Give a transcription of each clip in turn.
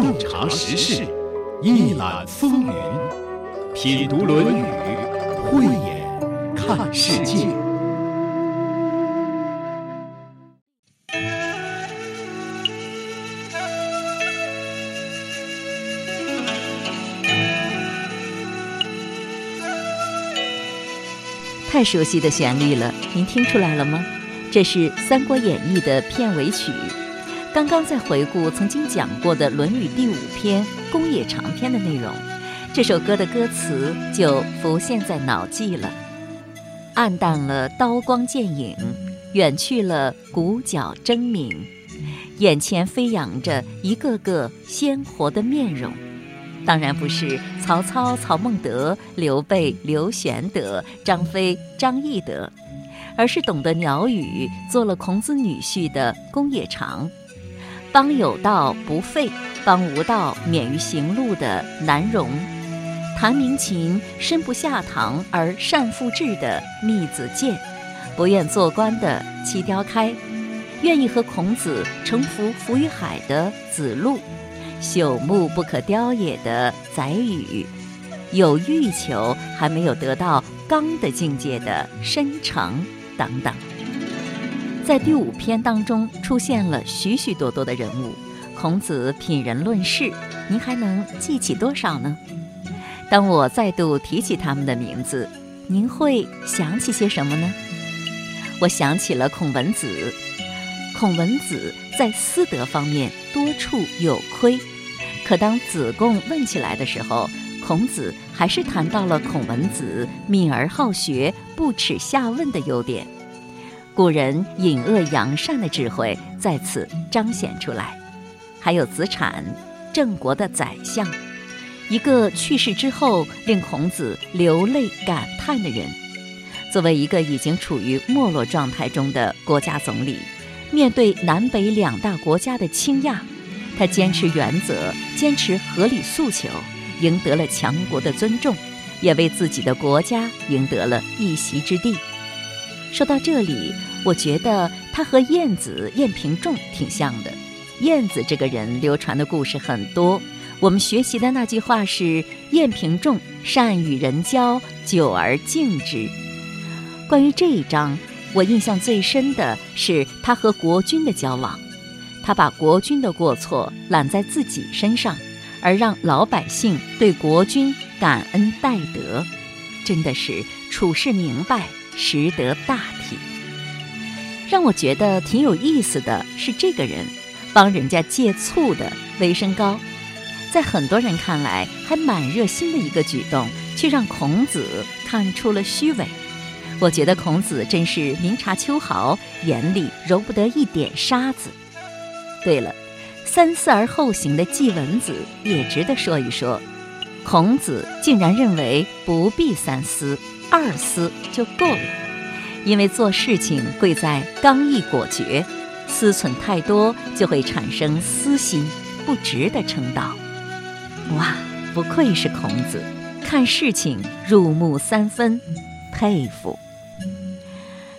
洞察时事，一览风云，品读《论语》，慧眼看世界。太熟悉的旋律了，您听出来了吗？这是《三国演义》的片尾曲。刚刚在回顾曾经讲过的《论语》第五篇《公冶长篇》的内容，这首歌的歌词就浮现在脑际了。暗淡了刀光剑影，远去了鼓角争鸣，眼前飞扬着一个个鲜活的面容。当然不是曹操曹孟德、刘备刘玄德、张飞张翼德，而是懂得鸟语、做了孔子女婿的公冶长，帮有道不废，帮无道免于行路的南荣，弹鸣琴身不下堂而善复制的密子建，不愿做官的戚雕开，愿意和孔子乘浮浮于海的子路。朽木不可雕也的宰予，有欲求还没有得到刚的境界的申成等等，在第五篇当中出现了许许多多的人物。孔子品人论事，您还能记起多少呢？当我再度提起他们的名字，您会想起些什么呢？我想起了孔文子。孔文子在私德方面多处有亏，可当子贡问起来的时候，孔子还是谈到了孔文子敏而好学、不耻下问的优点。古人隐恶扬善的智慧在此彰显出来。还有子产，郑国的宰相，一个去世之后令孔子流泪感叹的人。作为一个已经处于没落状态中的国家总理。面对南北两大国家的倾轧，他坚持原则，坚持合理诉求，赢得了强国的尊重，也为自己的国家赢得了一席之地。说到这里，我觉得他和晏子晏平仲挺像的。晏子这个人流传的故事很多，我们学习的那句话是“晏平仲善与人交，久而敬之”。关于这一章。我印象最深的是他和国君的交往，他把国君的过错揽在自己身上，而让老百姓对国君感恩戴德，真的是处事明白，识得大体。让我觉得挺有意思的是，这个人帮人家借醋的微身高，在很多人看来还蛮热心的一个举动，却让孔子看出了虚伪。我觉得孔子真是明察秋毫，眼里揉不得一点沙子。对了，三思而后行的季文子也值得说一说。孔子竟然认为不必三思，二思就够了，因为做事情贵在刚毅果决，思忖太多就会产生私心，不值得称道。哇，不愧是孔子，看事情入木三分，佩服。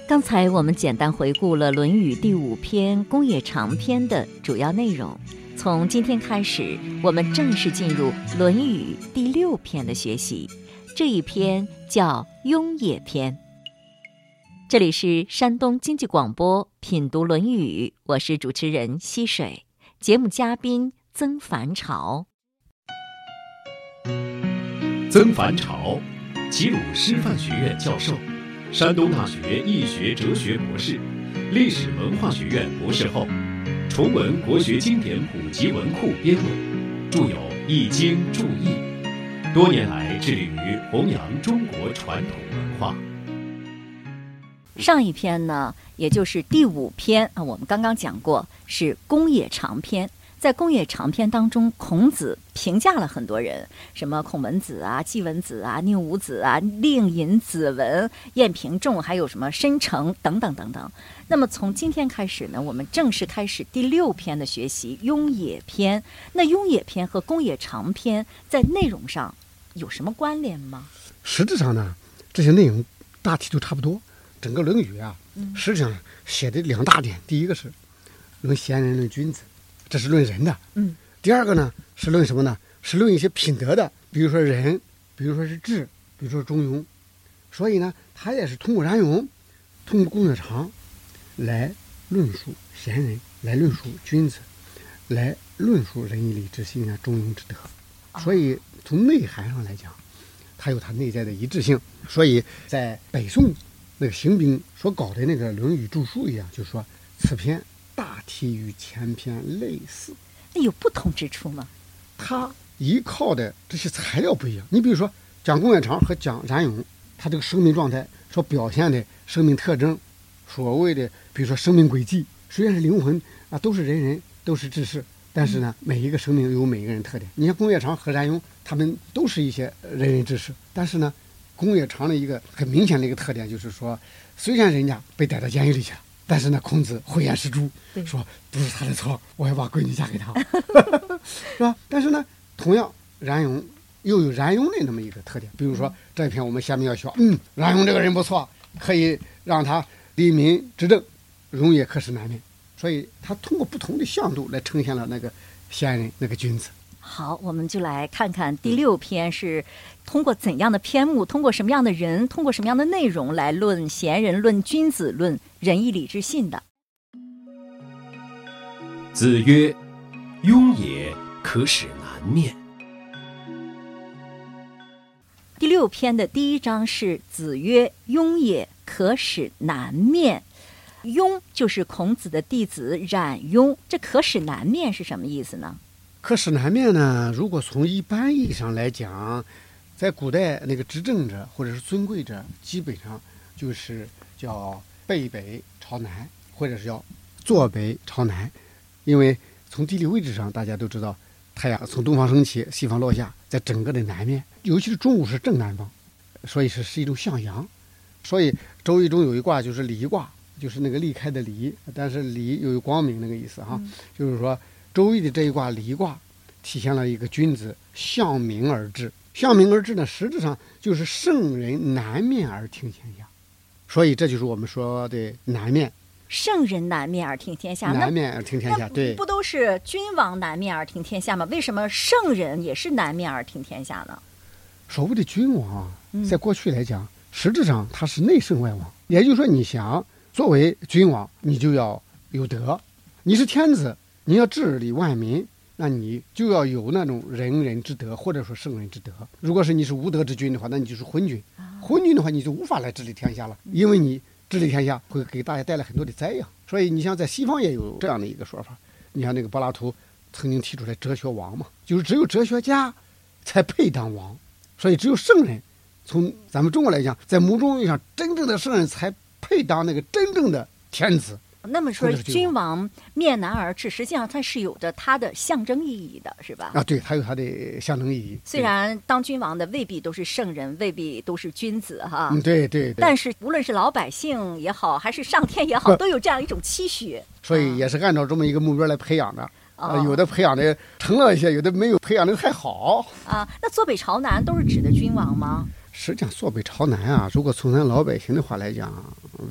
刚才我们简单回顾了《论语》第五篇《公冶长篇》的主要内容。从今天开始，我们正式进入《论语》第六篇的学习。这一篇叫《雍也篇》。这里是山东经济广播《品读论语》，我是主持人溪水。节目嘉宾曾凡朝。曾凡朝，齐鲁师范学院教授。山东大学易学哲学博士，历史文化学院博士后，崇文国学经典普及文库编委，著有《易经注译》，多年来致力于弘扬中国传统文化。上一篇呢，也就是第五篇啊，我们刚刚讲过是公冶长篇。在公冶长篇当中，孔子评价了很多人，什么孔文子啊、季文子啊、宁武子啊、令尹、子文、晏平仲，还有什么申成等等等等。那么从今天开始呢，我们正式开始第六篇的学习《雍也篇》。那《雍也篇》和公冶长篇在内容上有什么关联吗？实质上呢，这些内容大体都差不多。整个《论语》啊，实际上写的两大点，第一个是论贤人、论君子。这是论人的，嗯，第二个呢是论什么呢？是论一些品德的，比如说仁，比如说是智，比如说中庸。所以呢，他也是通过冉雍，通过龚子长，来论述贤人，来论述君子，来论述仁义礼智信啊中庸之德。所以从内涵上来讲，它有它内在的一致性。所以在北宋那个邢兵所搞的那个《论语著述》一样，就是说此篇大体与前篇类似。那有不同之处吗？他依靠的这些材料不一样。你比如说讲龚月长和讲冉雍，他这个生命状态所表现的生命特征，所谓的比如说生命轨迹，虽然是灵魂啊，都是人人都是志士，但是呢，每一个生命有每一个人特点。你像龚月长和冉雍，他们都是一些人人志士，但是呢，龚月长的一个很明显的一个特点就是说，虽然人家被逮到监狱里去了。但是呢，孔子慧眼识珠，说不是他的错，我要把闺女嫁给他，是吧？但是呢，同样冉雍又有冉雍的那么一个特点，比如说这一篇我们下面要学，嗯，冉雍这个人不错，可以让他立民执政，容也可使难免。所以他通过不同的向度来呈现了那个贤人，那个君子。好，我们就来看看第六篇是通过怎样的篇目，通过什么样的人，通过什么样的内容来论贤人、论君子、论仁义礼智信的。子曰：“庸也可使难面。”第六篇的第一章是子曰：“庸也可使难面。”庸就是孔子的弟子冉雍，这可使难面是什么意思呢？可使南面呢？如果从一般意义上来讲，在古代那个执政者或者是尊贵者，基本上就是叫背北朝南，或者是叫坐北朝南。因为从地理位置上，大家都知道，太阳从东方升起，西方落下，在整个的南面，尤其是中午是正南方，所以是是一种向阳。所以《周易》中有一卦就是离卦，就是那个离开的离，但是离又有光明那个意思哈，就是说。周易的这一卦离卦，体现了一个君子向明而治。向明而治呢，实质上就是圣人南面而听天下，所以这就是我们说的南面。圣人南面而听天下，南面而听天下，对，不都是君王南面而听天下吗？为什么圣人也是南面而听天下呢？所谓的君王啊，在过去来讲，实质上他是内圣外王，也就是说，你想作为君王，你就要有德，你是天子。你要治理万民，那你就要有那种仁人之德，或者说圣人之德。如果是你是无德之君的话，那你就是昏君。昏君的话，你就无法来治理天下了，因为你治理天下会给大家带来很多的灾殃。所以，你像在西方也有这样的一个说法。你像那个柏拉图曾经提出来哲学王嘛，就是只有哲学家才配当王，所以只有圣人，从咱们中国来讲，在某种意义上，真正的圣人才配当那个真正的天子。那么说，君王面南而治，实际上它是有着它的象征意义的，是吧？啊，对，它有它的象征意义。虽然当君王的未必都是圣人，未必都是君子，哈。嗯，对对。但是无论是老百姓也好，还是上天也好，都有这样一种期许。所以也是按照这么一个目标来培养的。啊，有的培养的成了一些，有的没有培养的太好。啊，那坐北朝南都是指的君王吗？实际上，坐北朝南啊，如果从咱老百姓的话来讲，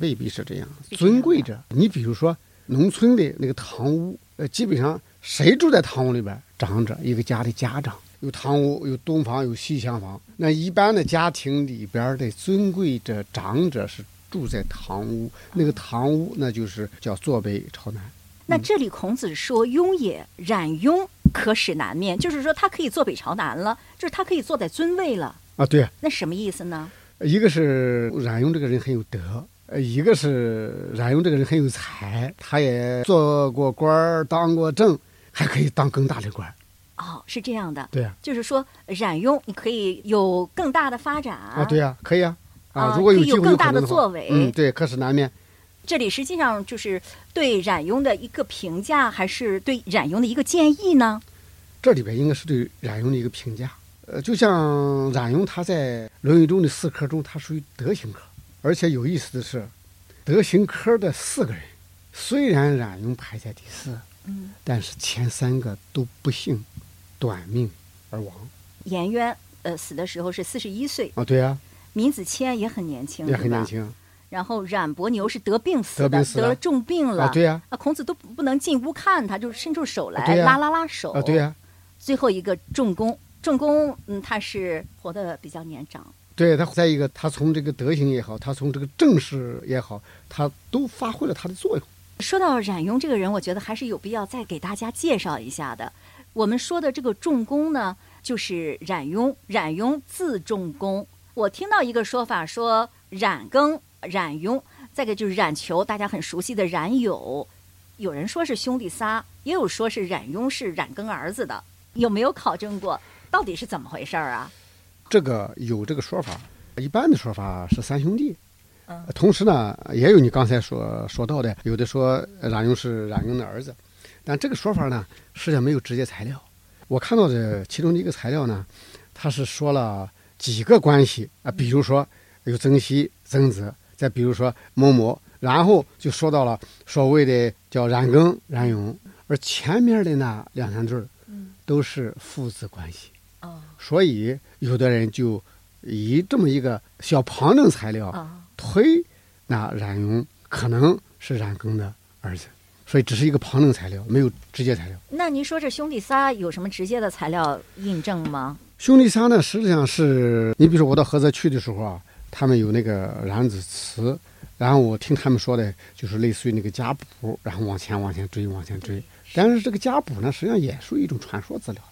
未必是这样。尊贵者，你比如说农村的那个堂屋，呃，基本上谁住在堂屋里边？长者，一个家的家长，有堂屋，有东房，有西厢房。那一般的家庭里边的尊贵者、长者是住在堂屋，那个堂屋那就是叫坐北朝南。那这里孔子说：“庸也，冉雍可使南面，就是说他可以坐北朝南了，就是他可以坐在尊位了。”啊，对，那什么意思呢？一个是冉雍这个人很有德，呃，一个是冉雍这个人很有才，他也做过官儿，当过政，还可以当更大的官儿。哦，是这样的。对啊，就是说冉雍你可以有更大的发展啊。对呀，可以啊。啊，如果有更大的作为，嗯，对，可是难免。这里实际上就是对冉雍的一个评价，还是对冉雍的一个建议呢？这里边应该是对冉雍的一个评价。呃，就像冉雍，他在《论语》中的四科中，他属于德行科。而且有意思的是，德行科的四个人，虽然冉雍排在第四，嗯，但是前三个都不幸短命而亡。颜渊，呃，死的时候是四十一岁。啊，对啊。闵子骞也很年轻，也很年轻。然后冉伯牛是得病死的，得病死了了重病了。啊，对呀、啊，孔子都不不能进屋看他，就伸出手来、拉拉拉手。啊，对呀、最后一个仲弓，仲弓，嗯，他是活得比较年长。对他再一个，他从这个德行也好，他从这个正事也好，他都发挥了他的作用。说到冉雍这个人，我觉得还是有必要再给大家介绍一下的。我们说的这个仲弓呢，就是冉雍，冉雍字仲弓。我听到一个说法说冉耕、冉雍，再一个就是冉求，大家很熟悉的冉有。有人说是兄弟仨，也有说是冉雍是冉耕儿子的，有没有考证过？到底是怎么回事儿啊？这个有这个说法，一般的说法是三兄弟。嗯同时呢，也有你刚才所说到的，有的说冉雍是冉雍的儿子，但这个说法呢，实际上没有直接材料。我看到的其中的一个材料呢，他是说了几个关系啊，比如说有曾皙、曾子，再比如说某某，然后就说到了所谓的叫冉庚、冉雍，而前面的那两三对儿嗯，都是父子关系。哦所以有的人就以这么一个小旁证材料哦，推那冉雍可能是冉耕的儿子，所以只是一个旁证材料，没有直接材料。那您说这兄弟仨有什么直接的材料印证吗？兄弟仨呢，实际上是你比如说我到菏泽去的时候啊，他们有那个冉子祠，然后我听他们说的，就是类似于那个家谱，然后往前往前追，往前追。但是这个家谱呢，实际上也属于一种传说资料了。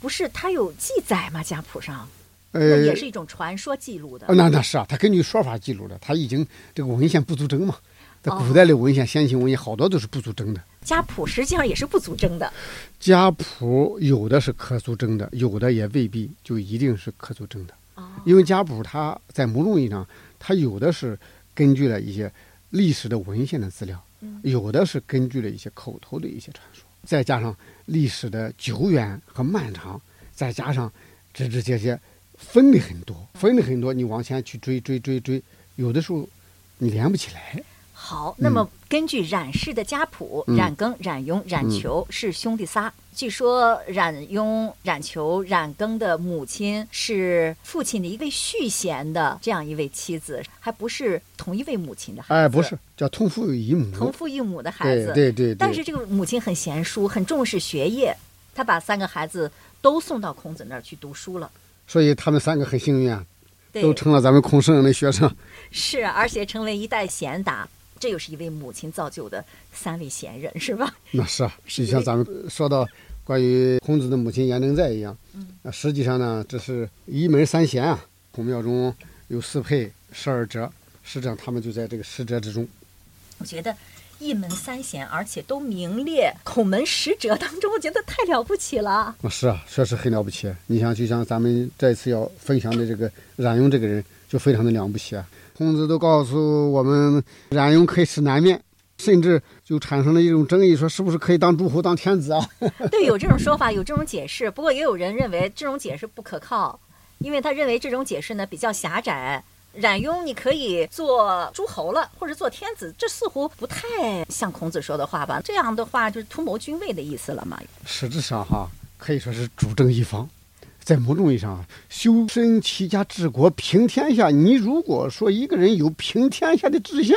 不是，它有记载吗？家谱上那呃，也是一种传说记录的。呃，那那是啊，它根据说法记录的，它已经这个文献不足征嘛。在哦古代的文献、先秦文献好多都是不足征的，家谱实际上也是不足征的。家谱有的是可足征的，有的也未必就一定是可足征的。哦，因为家谱它在某种意义上，它有的是根据了一些历史的文献的资料，嗯有的是根据了一些口头的一些传说，再加上历史的久远和漫长，再加上枝枝节节分的很多，分的很多，你往前去追追追追，有的时候你连不起来。好，那么根据冉氏的家谱，嗯冉庚、冉雍、冉求是兄弟仨。据说冉雍、冉求、冉庚的母亲是父亲的一位续弦的这样一位妻子，还不是同一位母亲的孩子。哎，不是，叫同父异母。同父异母的孩子。对对。但是这个母亲很贤淑，很重视学业，她把三个孩子都送到孔子那儿去读书了。所以他们三个很幸运啊，都成了咱们孔圣人的学生。是啊，而且成为一代贤达。这又是一位母亲造就的三位贤人，是吧？那是啊，是就像咱们说到关于孔子的母亲颜真在一样，嗯那实际上呢，这是一门三贤啊。孔庙中有四配、十二哲，实际上他们就在这个十哲之中。我觉得一门三贤，而且都名列孔门十哲当中，我觉得太了不起了。那是啊，确实很了不起。你想，就像咱们这次要分享的这个冉雍这个人，就非常的了不起啊。孔子都告诉我们，冉雍可以吃南面，甚至就产生了一种争议，说是不是可以当诸侯、当天子啊？对，有这种说法，有这种解释。不过也有人认为这种解释不可靠，因为他认为这种解释呢比较狭窄。冉雍你可以做诸侯了，或者做天子，这似乎不太像孔子说的话吧？这样的话就是图谋君位的意思了嘛？实质上哈，可以说是主政一方。在某种意义上，修身齐家治国平天下。你如果说一个人有平天下的志向，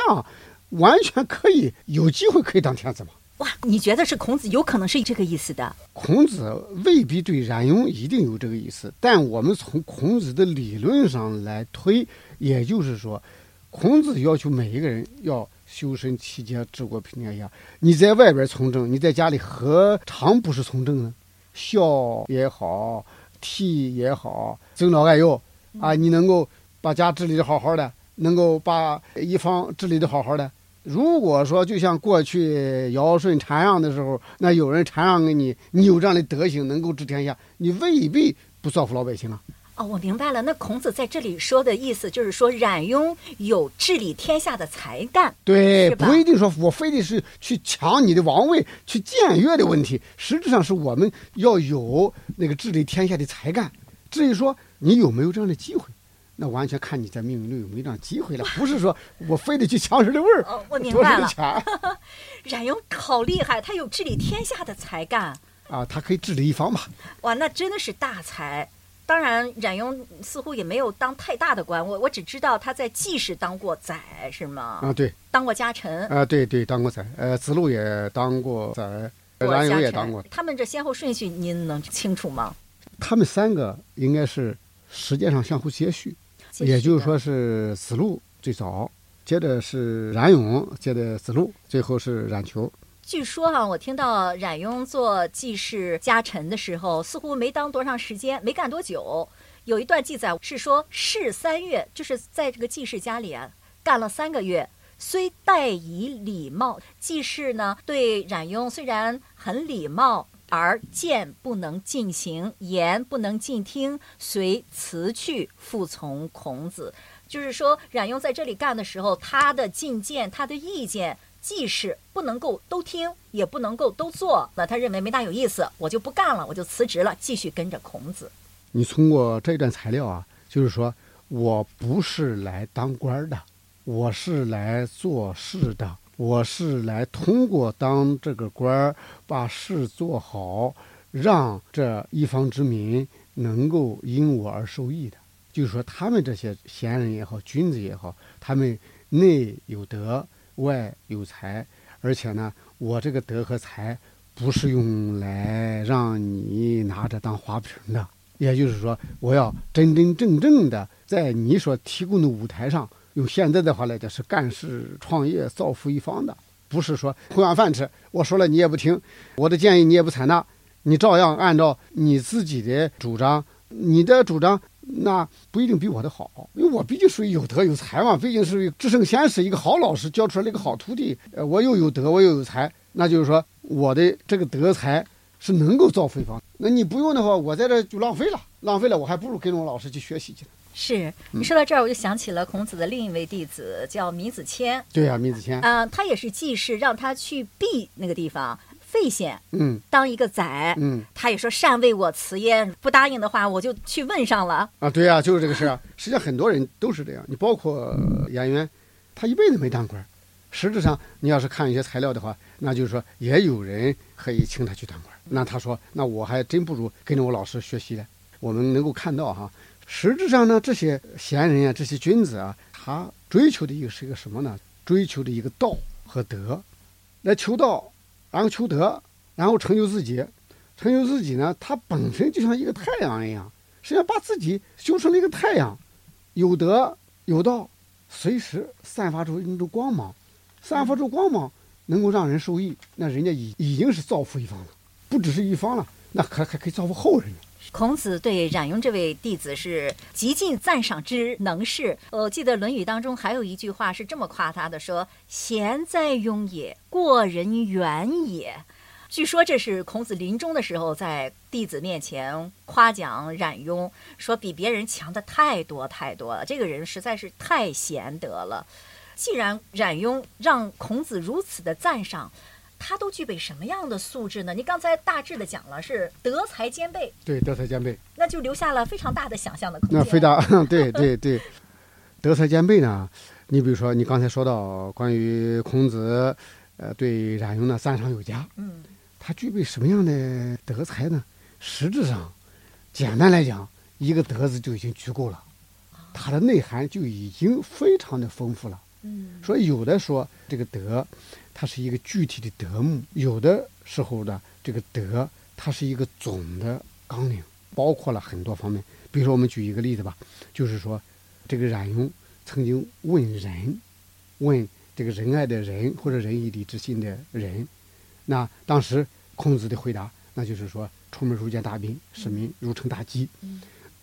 完全可以有机会可以当天子嘛。哇，你觉得是孔子有可能是这个意思的？孔子未必对冉雍一定有这个意思，但我们从孔子的理论上来推，也就是说，孔子要求每一个人要修身齐家治国平天下。你在外边从政，你在家里何尝不是从政呢？孝也好，悌也好，尊老爱幼啊，你能够把家治理的好好的，能够把一方治理的好好的。如果说就像过去尧舜禅让的时候，那有人禅让给你，你有这样的德行，能够治天下，你未必不造福老百姓啊。哦，我明白了。那孔子在这里说的意思就是说，冉雍有治理天下的才干。对，不一定说我非得是去抢你的王位、去僭越的问题，实质上是我们要有那个治理天下的才干。至于说你有没有这样的机会，那完全看你在命运中有没有这样机会了，不是说我非得去抢人的位儿，哦，我明白了。冉雍好厉害，他有治理天下的才干。啊，他可以治理一方吧。哇，那真的是大才。当然，冉雍似乎也没有当太大的官，我我只知道他在季氏当过宰，是吗？啊，对，当过家臣。啊，对对，当过宰。呃，子路也当过宰，冉雍也当过。他们这先后顺序您能清楚吗？他们三个应该是时间上相互接续，也就是说是子路最早，接着是冉雍，接着子路，最后是冉求。据说哈，我听到冉雍做季氏家臣的时候，似乎没当多长时间，没干多久。有一段记载是说，事三月，就是在这个季氏家里啊，干了三个月。虽待以礼貌，季氏呢对冉雍虽然很礼貌，而谏不能进行，言不能尽听，随辞去，服从孔子。就是说，冉雍在这里干的时候，他的进谏，他的意见。既是不能够都听，也不能够都做，那他认为没大有意思，我就不干了，我就辞职了，继续跟着孔子。你通过这段材料啊，就是说我不是来当官的，我是来做事的，我是来通过当这个官儿把事做好，让这一方之民能够因我而受益的。就是说，他们这些贤人也好，君子也好，他们内有德。外有才，而且呢，我这个德和才不是用来让你拿着当花瓶的。也就是说，我要真真正正的在你所提供的舞台上，用现在的话来讲是干事创业、造福一方的，不是说混碗饭吃。我说了你也不听，我的建议你也不采纳，你照样按照你自己的主张，你的主张。那不一定比我的好，因为我毕竟属于有德有才嘛，毕竟是至圣先师一个好老师教出来了一个好徒弟。呃，我又有德，我又有才，那就是说我的这个德才是能够造福一方。那你不用的话，我在这就浪费了，浪费了，我还不如跟着我老师去学习去。是你说到这儿，我就想起了孔子的另一位弟子叫闵子骞。对呀，闵子骞。啊，他也是季氏让他去避那个地方。费县，嗯，当一个宰，嗯，他也说善为我辞焉，不答应的话，我就去问上了。啊，对呀，就是这个事啊。实际上很多人都是这样，你包括演员，他一辈子没当官，实质上你要是看一些材料的话，那就是说也有人可以请他去当官。那他说，那我还真不如跟着我老师学习呢。我们能够看到哈，实质上呢，这些贤人啊，这些君子啊，他追求的一个是一个什么呢？追求的一个道和德，来求道。然后求德，然后成就自己，成就自己呢？它本身就像一个太阳一样，实际上把自己修成了一个太阳，有德有道，随时散发出那种光芒，散发出光芒能够让人受益，那人家已已经是造福一方了，不只是一方了，那还还可以造福后人。孔子对冉雍这位弟子是极尽赞赏之能事。我记得《论语》当中还有一句话是这么夸他的：说“贤哉雍也，过人远也。”据说这是孔子临终的时候在弟子面前夸奖冉雍，说比别人强的太多太多了。这个人实在是太贤德了。既然冉雍让孔子如此的赞赏。他都具备什么样的素质呢？你刚才大致的讲了，是德才兼备。对，德才兼备，那就留下了非常大的想象的空间。那非常 对对对，德才兼备呢？你比如说，你刚才说到关于孔子，呃，对冉雍的赞赏有加。嗯，他具备什么样的德才呢？实质上，简单来讲，一个“德”字就已经足够了，它的内涵就已经非常的丰富了。嗯，所以有的说这个德。它是一个具体的德目，有的时候呢，这个德它是一个总的纲领，包括了很多方面。比如说，我们举一个例子吧，就是说，这个冉雍曾经问仁，问这个仁爱的仁或者仁义礼智信的仁，那当时孔子的回答，那就是说，出门如见大兵，使民如承大机。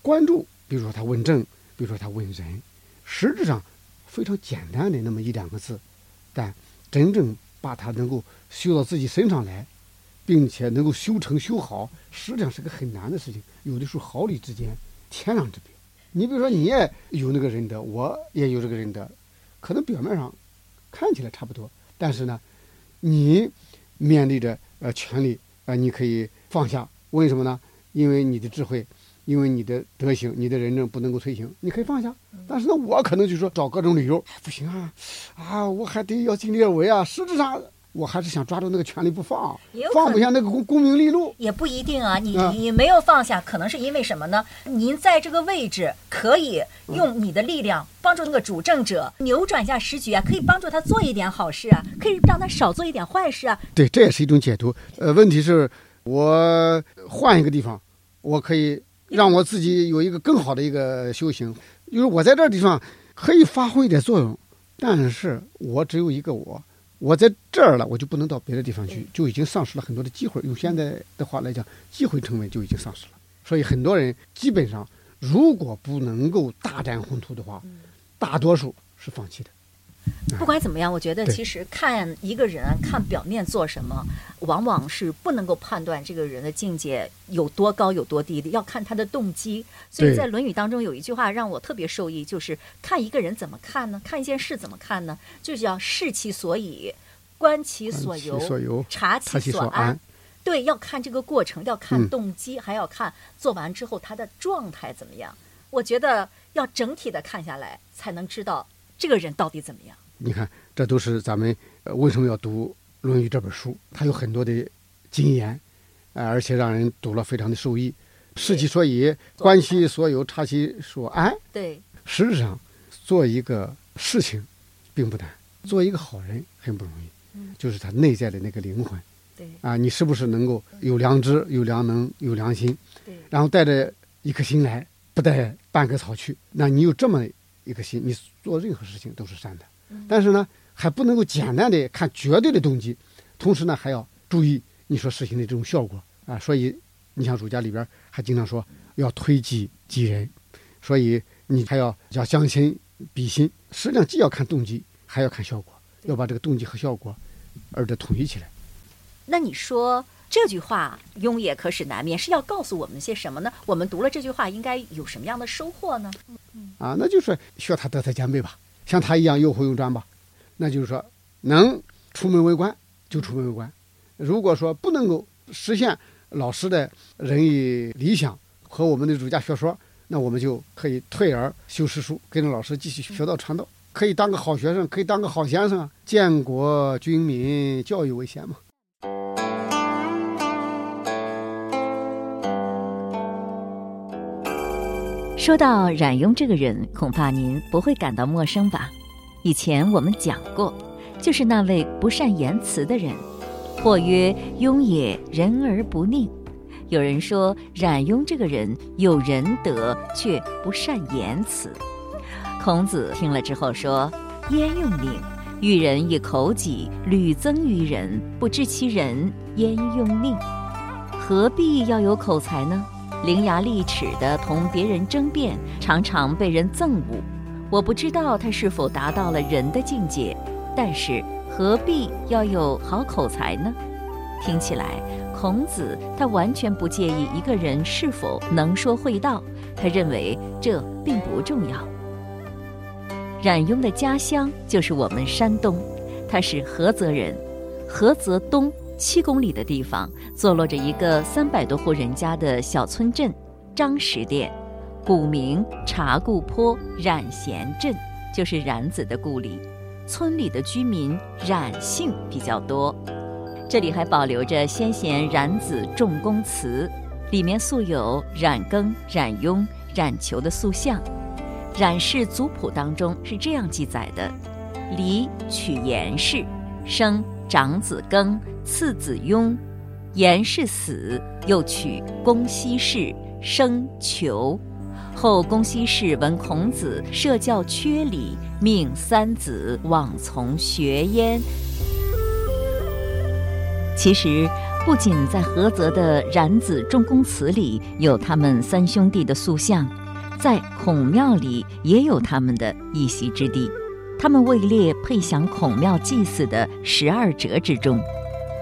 关注，比如说他问政，比如说他问仁，实质上非常简单的那么一两个字，但。真正把它能够修到自己身上来，并且能够修成修好，实际上是个很难的事情。有的时候毫厘之间，天壤之别。你比如说，你也有那个仁德，我也有这个仁德，可能表面上看起来差不多，但是呢，你面对着呃权力啊，你可以放下。为什么呢？因为你的智慧。因为你的德行、你的人政不能够推行，你可以放下。但是呢，我可能就说找各种理由，不行啊，啊，我还得要尽力而为啊。实质上，我还是想抓住那个权利不放放不下那个功功名利禄。也不一定啊，你啊你没有放下，可能是因为什么呢？您在这个位置可以用你的力量帮助那个主政者扭转一下时局啊，可以帮助他做一点好事啊，可以让他少做一点坏事啊。对，这也是一种解读。呃，问题是，我换一个地方，我可以让我自己有一个更好的一个修行。因为我在这地方可以发挥一点作用，但是我只有一个我，我在这儿了，我就不能到别的地方去，就已经丧失了很多的机会。用现在的话来讲，机会成本就已经丧失了。所以很多人基本上，如果不能够大展宏图的话，大多数是放弃的。不管怎么样，我觉得其实看一个人啊，看表面做什么，往往是不能够判断这个人的境界有多高有多低的，要看他的动机。所以在《论语》当中有一句话让我特别受益，就是看一个人怎么看呢？看一件事怎么看呢？就是要视其所以，观其所由，察察其所所安。对，要看这个过程，要看嗯动机，还要看做完之后他的状态怎么样。我觉得要整体的看下来，才能知道这个人到底怎么样。你看，这都是咱们呃为什么要读《论语》这本书？它有很多的金言，呃，而且让人读了非常的受益。事其所以，观其所有，察其所安。对，实质上，做一个事情并不难，做一个好人很不容易。嗯就是他内在的那个灵魂对，啊，你是不是能够有良知、有良能、有良心，对，然后带着一颗心来，不带半颗草去？那你有这么一颗心，你做任何事情都是善的。但是呢，还不能够简单的看绝对的动机，同时呢，还要注意你所实行的这种效果啊。所以，你像儒家里边还经常说要推己及人，所以你还要要将心比心，实际上既要看动机，还要看效果，要把这个动机和效果而得统一起来。那你说这句话“庸也可使难免”是要告诉我们些什么呢？我们读了这句话，应该有什么样的收获呢？啊，那就是学他德才兼备吧，像他一样又厚又专吧。那就是说，能出门为官就出门为官。如果说不能够实现老师的仁义理想和我们的儒家学说，那我们就可以退而修诗书，跟着老师继续学道传道，可以当个好学生，可以当个好先生。建国军民，教育为先嘛。说到冉雍这个人，恐怕您不会感到陌生吧？以前我们讲过，就是那位不善言辞的人。或曰：“雍也，仁而不佞。”有人说冉雍这个人有仁德，却不善言辞。孔子听了之后说：“焉用佞？欲人以口己，屡增于人，不知其人，焉用佞？何必要有口才呢？”伶牙俐齿地同别人争辩，常常被人憎恶。我不知道他是否达到了人的境界，但是何必要有好口才呢？听起来，孔子他完全不介意一个人是否能说会道，他认为这并不重要。冉雍的家乡就是我们山东，他是菏泽人，菏泽东。七公里的地方，坐落着一个三百多户人家的小村镇张石店，古名茶固坡冉贤镇，就是冉子的故里。村里的居民冉姓比较多，这里还保留着先贤冉子重公祠，里面塑有冉耕、冉雍、冉求的塑像。冉氏族谱当中是这样记载的：李娶严氏，生长子耕。次子雍，严氏死，又娶公西氏，生求。后公西氏闻孔子设教缺礼，命三子往从学焉。其实，不仅在菏泽的冉子仲公祠里有他们三兄弟的塑像，在孔庙里也有他们的一席之地。他们位列配享孔庙祭祀的十二哲之中。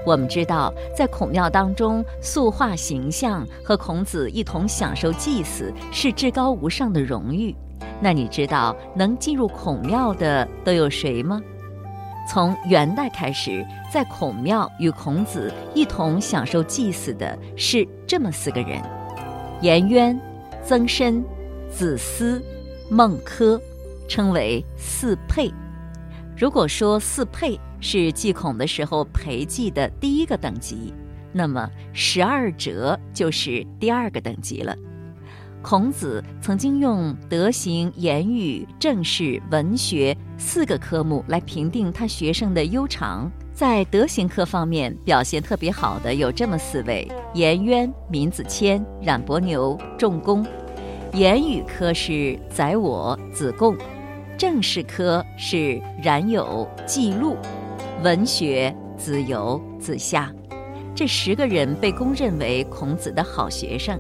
我们知道，在孔庙当中塑化形象和孔子一同享受祭祀是至高无上的荣誉。那你知道能进入孔庙的都有谁吗？从元代开始，在孔庙与孔子一同享受祭祀的是这么四个人：颜渊、曾参、子思、孟轲，称为四配。如果说四配，是祭孔的时候陪祭的第一个等级，那么十二哲就是第二个等级了。孔子曾经用德行、言语、政事、文学四个科目来评定他学生的优长。在德行科方面表现特别好的有这么四位：颜渊、闵子骞、冉伯牛、仲弓。言语科是宰我、子贡；政事科是冉有、季路；文学子游、子夏。这十个人被公认为孔子的好学生。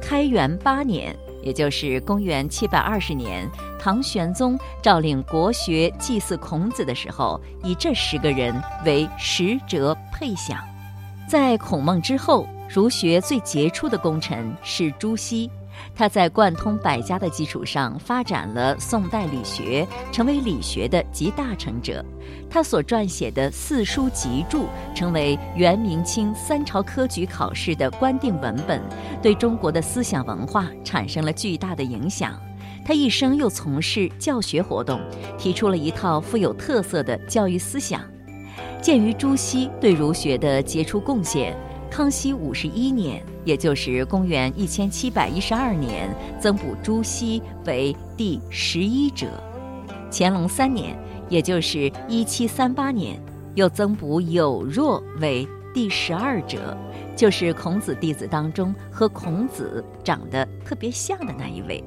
开元八年，也就是公元七百二十年，唐玄宗诏令国学祭祀孔子的时候，以这十个人为十哲配享。在孔孟之后，儒学最杰出的功臣是朱熹。他在贯通百家的基础上发展了宋代理学，成为理学的集大成者。他所撰写的四书集注，成为元、明、清三朝科举考试的官定文本，对中国的思想文化产生了巨大的影响。他一生又从事教学活动，提出了一套富有特色的教育思想。鉴于朱熹对儒学的杰出贡献。康熙五十一年，也就是公元一千七百一十二年，增补朱熹为第十一哲；乾隆三年，也就是一七三八年，又增补有若为第十二哲，就是孔子弟子当中和孔子长得特别像的那一位。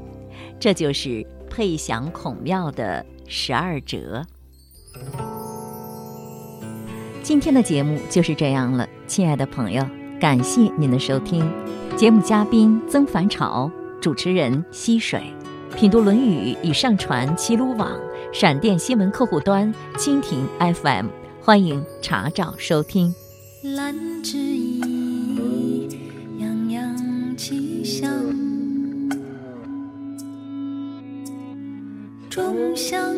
这就是配享孔庙的十二哲。今天的节目就是这样了，亲爱的朋友，感谢您的收听。节目嘉宾曾凡朝，主持人溪水，品读《论语》已上传齐鲁网、闪电新闻客户端、蜻蜓 FM，欢迎查找收听。兰之意，洋洋气象，众相